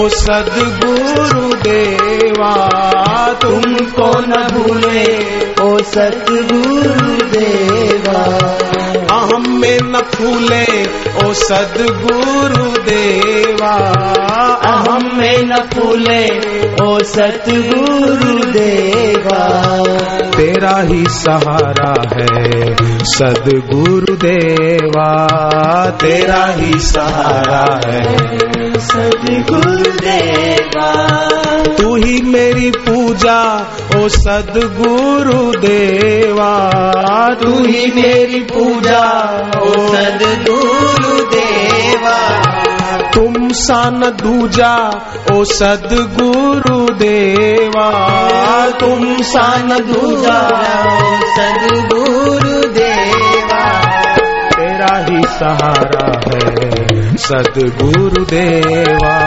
ओ सदगुरु देवा तुमको न भूले। ओ सतगुरु देवा। अहम में न फूले ओ सदगुरु देवा। अहम में न फूले ओ सतगुरु देवा। तेरा ही सहारा है। सदगुरु देवा तेरा ही सहारा है। सतगुरु देवा तू ही मेरी पूजा ओ सदगुरु देवा तू ही मेरी पूजा ओ सदगुरु देवा तुम सान दूजा, ओ सदगुरु देवा। तुम सान दूजा, ओ सदगुरु देवा। तेरा ही सहारा है, सदगुरु देवा।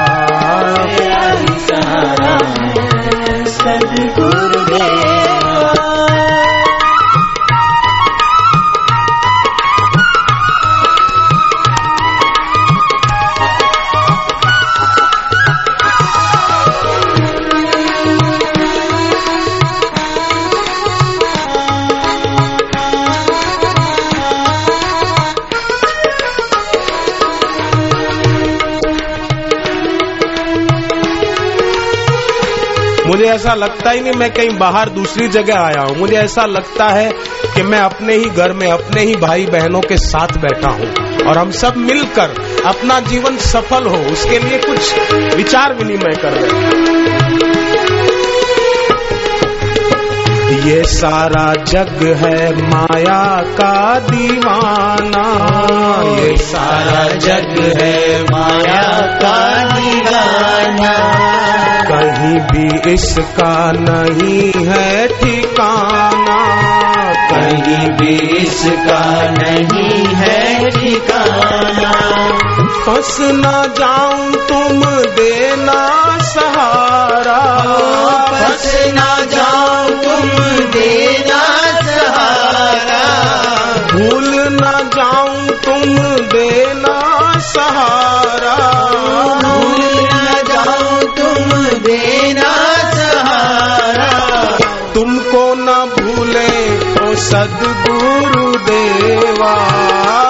तेरा ही सहारा है, सदगुरु देवा। मुझे ऐसा लगता ही नहीं मैं कहीं बाहर दूसरी जगह आया हूँ। मुझे ऐसा लगता है कि मैं अपने ही घर में, अपने ही भाई बहनों के साथ बैठा हूँ और हम सब मिलकर अपना जीवन सफल हो। उसके लिए कुछ विचार विनिमय कर रहे हैं। ये सारा जग है माया का दीवाना। ये सारा जग है माया का दीवाना। कहीं भी इसका नहीं है ठिकाना। कहीं भी इसका नहीं है ठिकाना। फंस न जाऊँ तुम देना सहारा। फंस ना जाओ तुम देना सहारा। भूल न जाऊँ तुम देना सहारा। देना सहारा तुमको न भूले ओ सदगुरु देवा।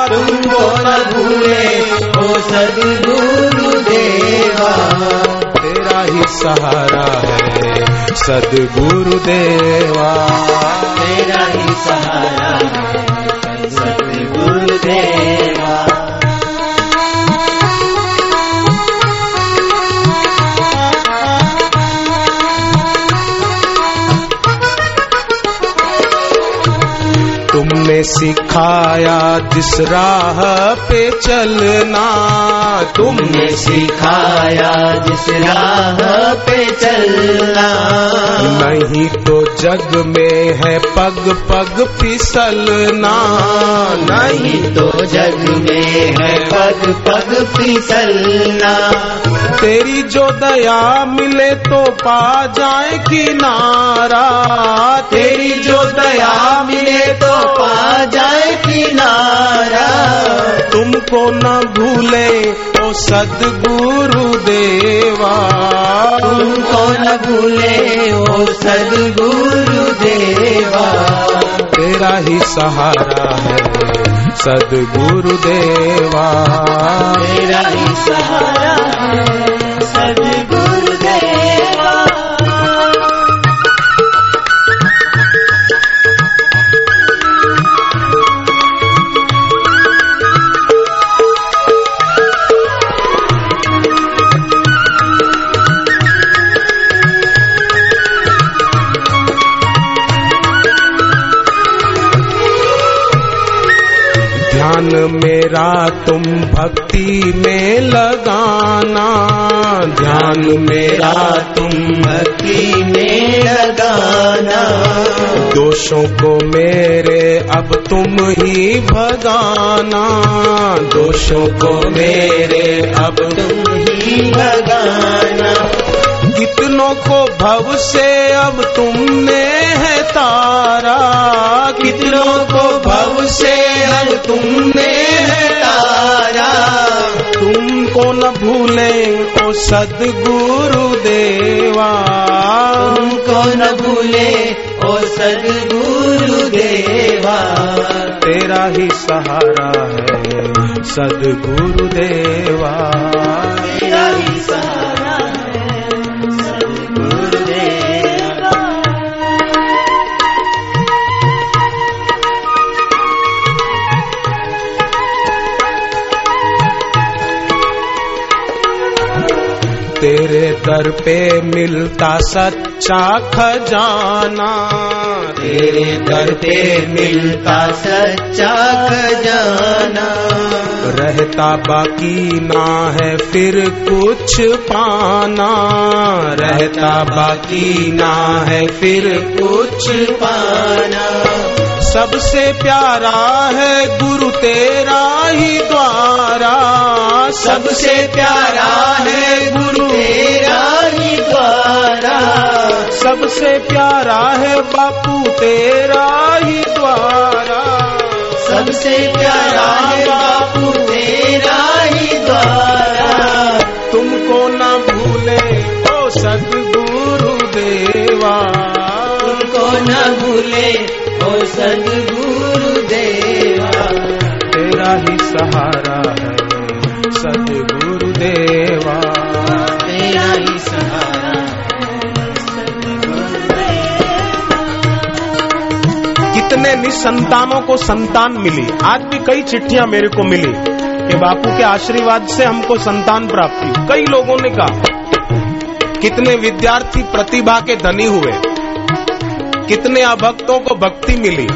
तुमको न भूले ओ सदगुरु देवा। तेरा ही सहारा है सदगुरु देवा। तेरा ही सहारा है सदगुरु देवा। सिखाया जिस राह पे चलना तुमने सिखाया जिस राह पे चलना। नहीं तो जग में है पग पग फिसलना। नहीं तो जग में है पग पग फिसलना। तेरी जो दया मिले तो पा जाए किनारा। तेरी जो दया मिले तो पा जाए किनारा। तुमको न भूले ओ सदगुरु देवा। तुमको न भूले ओ सदगुरु देवा। तेरा ही सहारा है सदगुरु देवा। तेरा ही सहारा है सदगुरु मेरा तुम भक्ति में लगाना। ध्यान मेरा तुम भक्ति में लगाना। दोषों को मेरे अब तुम ही भगाना। दोषों को मेरे अब तुम ही भगाना। कितनों को भव से अब तुमने है तारा। कितनों को भव से अब तुमने है तारा। तुमको न भूले ओ सदगुरु देवा। तुमको न भूले ओ सदगुरु देवा। तेरा ही सहारा है सदगुरु देवा। दर पे मिलता सच्चा खजाना। तेरे दर पे मिलता सच्चा खजाना। रहता बाकी ना है फिर कुछ पाना। रहता बाकी ना है फिर कुछ पाना। सबसे प्यारा है गुरु तेरा ही द्वारा। सबसे प्यारा है गुरु तेरा ही द्वारा। सबसे प्यारा है बापू तेरा ही द्वारा। सबसे प्यारा है बापू तेरा भूले ओ सदगुरु देवा तेरा ही सहारा है सदगुरु देवा तेरा ही सहारा है कितने निसंतानों को संतान मिली आज भी कई चिट्ठियाँ मेरे को मिली कि बापू के आशीर्वाद से हमको संतान प्राप्ति हुई। कई लोगों ने कहा कितने विद्यार्थी प्रतिभा के धनी हुए कितने अभक्तों को भक्ति मिली,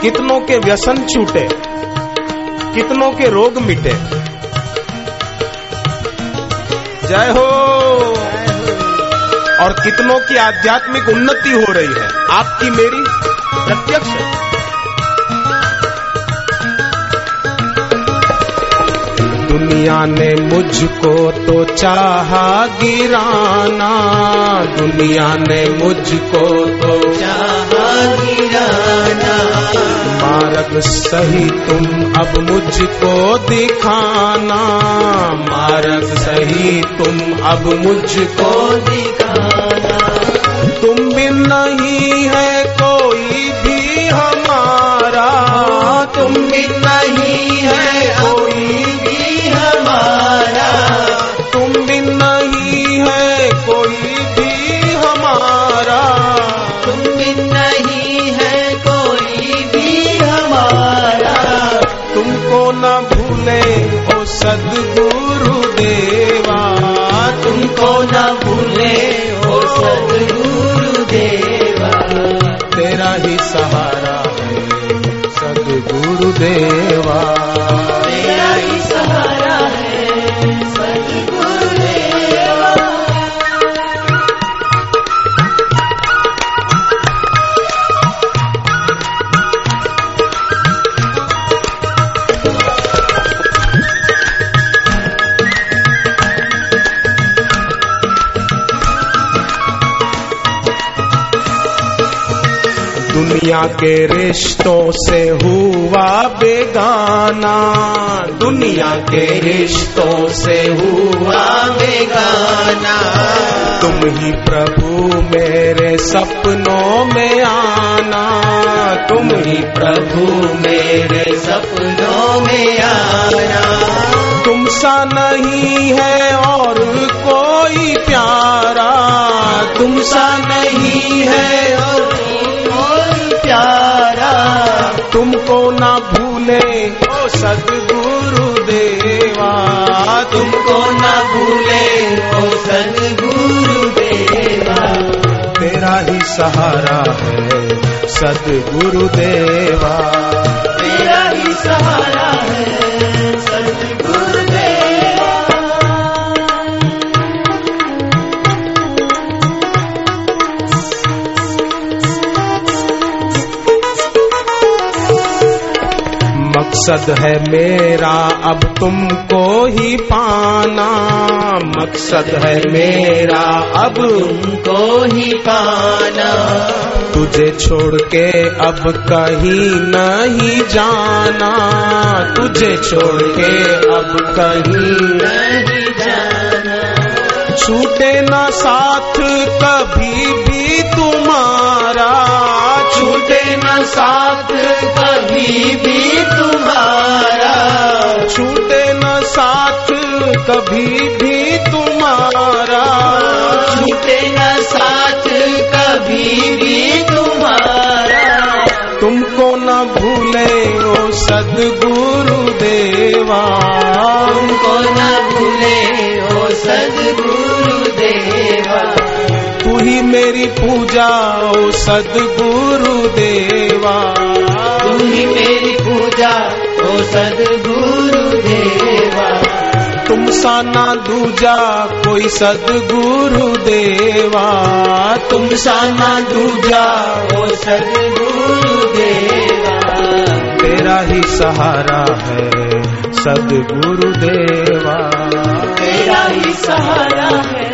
कितनों के व्यसन छूटे, कितनों के रोग मिटे। जय हो। और कितनों की आध्यात्मिक उन्नति हो रही है, आपकी मेरी प्रत्यक्ष। दुनिया ने मुझको तो चाहा गिराना। दुनिया ने मुझको तो चाहा गिराना। मार्ग सही तुम अब मुझको दिखाना। मार्ग सही तुम अब मुझको दिखाना। तुम बिन नहीं है कोई भी हमारा। तुम भी नहीं है सदगुरु दुनिया के रिश्तों से हुआ बेगाना। दुनिया के रिश्तों से हुआ बेगाना। तुम ही प्रभु मेरे सपनों में आना। तुम ही प्रभु मेरे सपनों में आना। तुम सा नहीं है और कोई प्यारा। तुम सा नहीं है और कोई प्यारा। तुमको ना भूले ओ सदगुरु देवा। तुमको ना भूले ओ सदगुरु देवा। तेरा ही सहारा है सदगुरु देवा। तेरा ही सहारा है मकसद है मेरा, अब तुमको ही पाना। मकसद है मेरा, अब तुमको ही पाना। तुझे छोड़ के अब कहीं नहीं जाना। तुझे छोड़ के अब कहीं नहीं जाना। छूटे ना साथ कभी भी। साथ कभी भी तुम्हारा। छूटे न साथ कभी भी तुम्हारा। छूटे न साथ कभी भी तुम्हारा। तुमको न भूले ओ सदगुरु देवा। तुमको न भूले ओ सदगुरु देवा। ही मेरी पूजा ओ सदगुरु देवा। तुम ही मेरी पूजा ओ सदगुरु देवा। तुम सा ना दूजा कोई सदगुरु देवा। तुम तुम सा ना दूजा ओ सदगुरु देवा। तेरा ही सहारा है सदगुरु देवा। तेरा ही सहारा है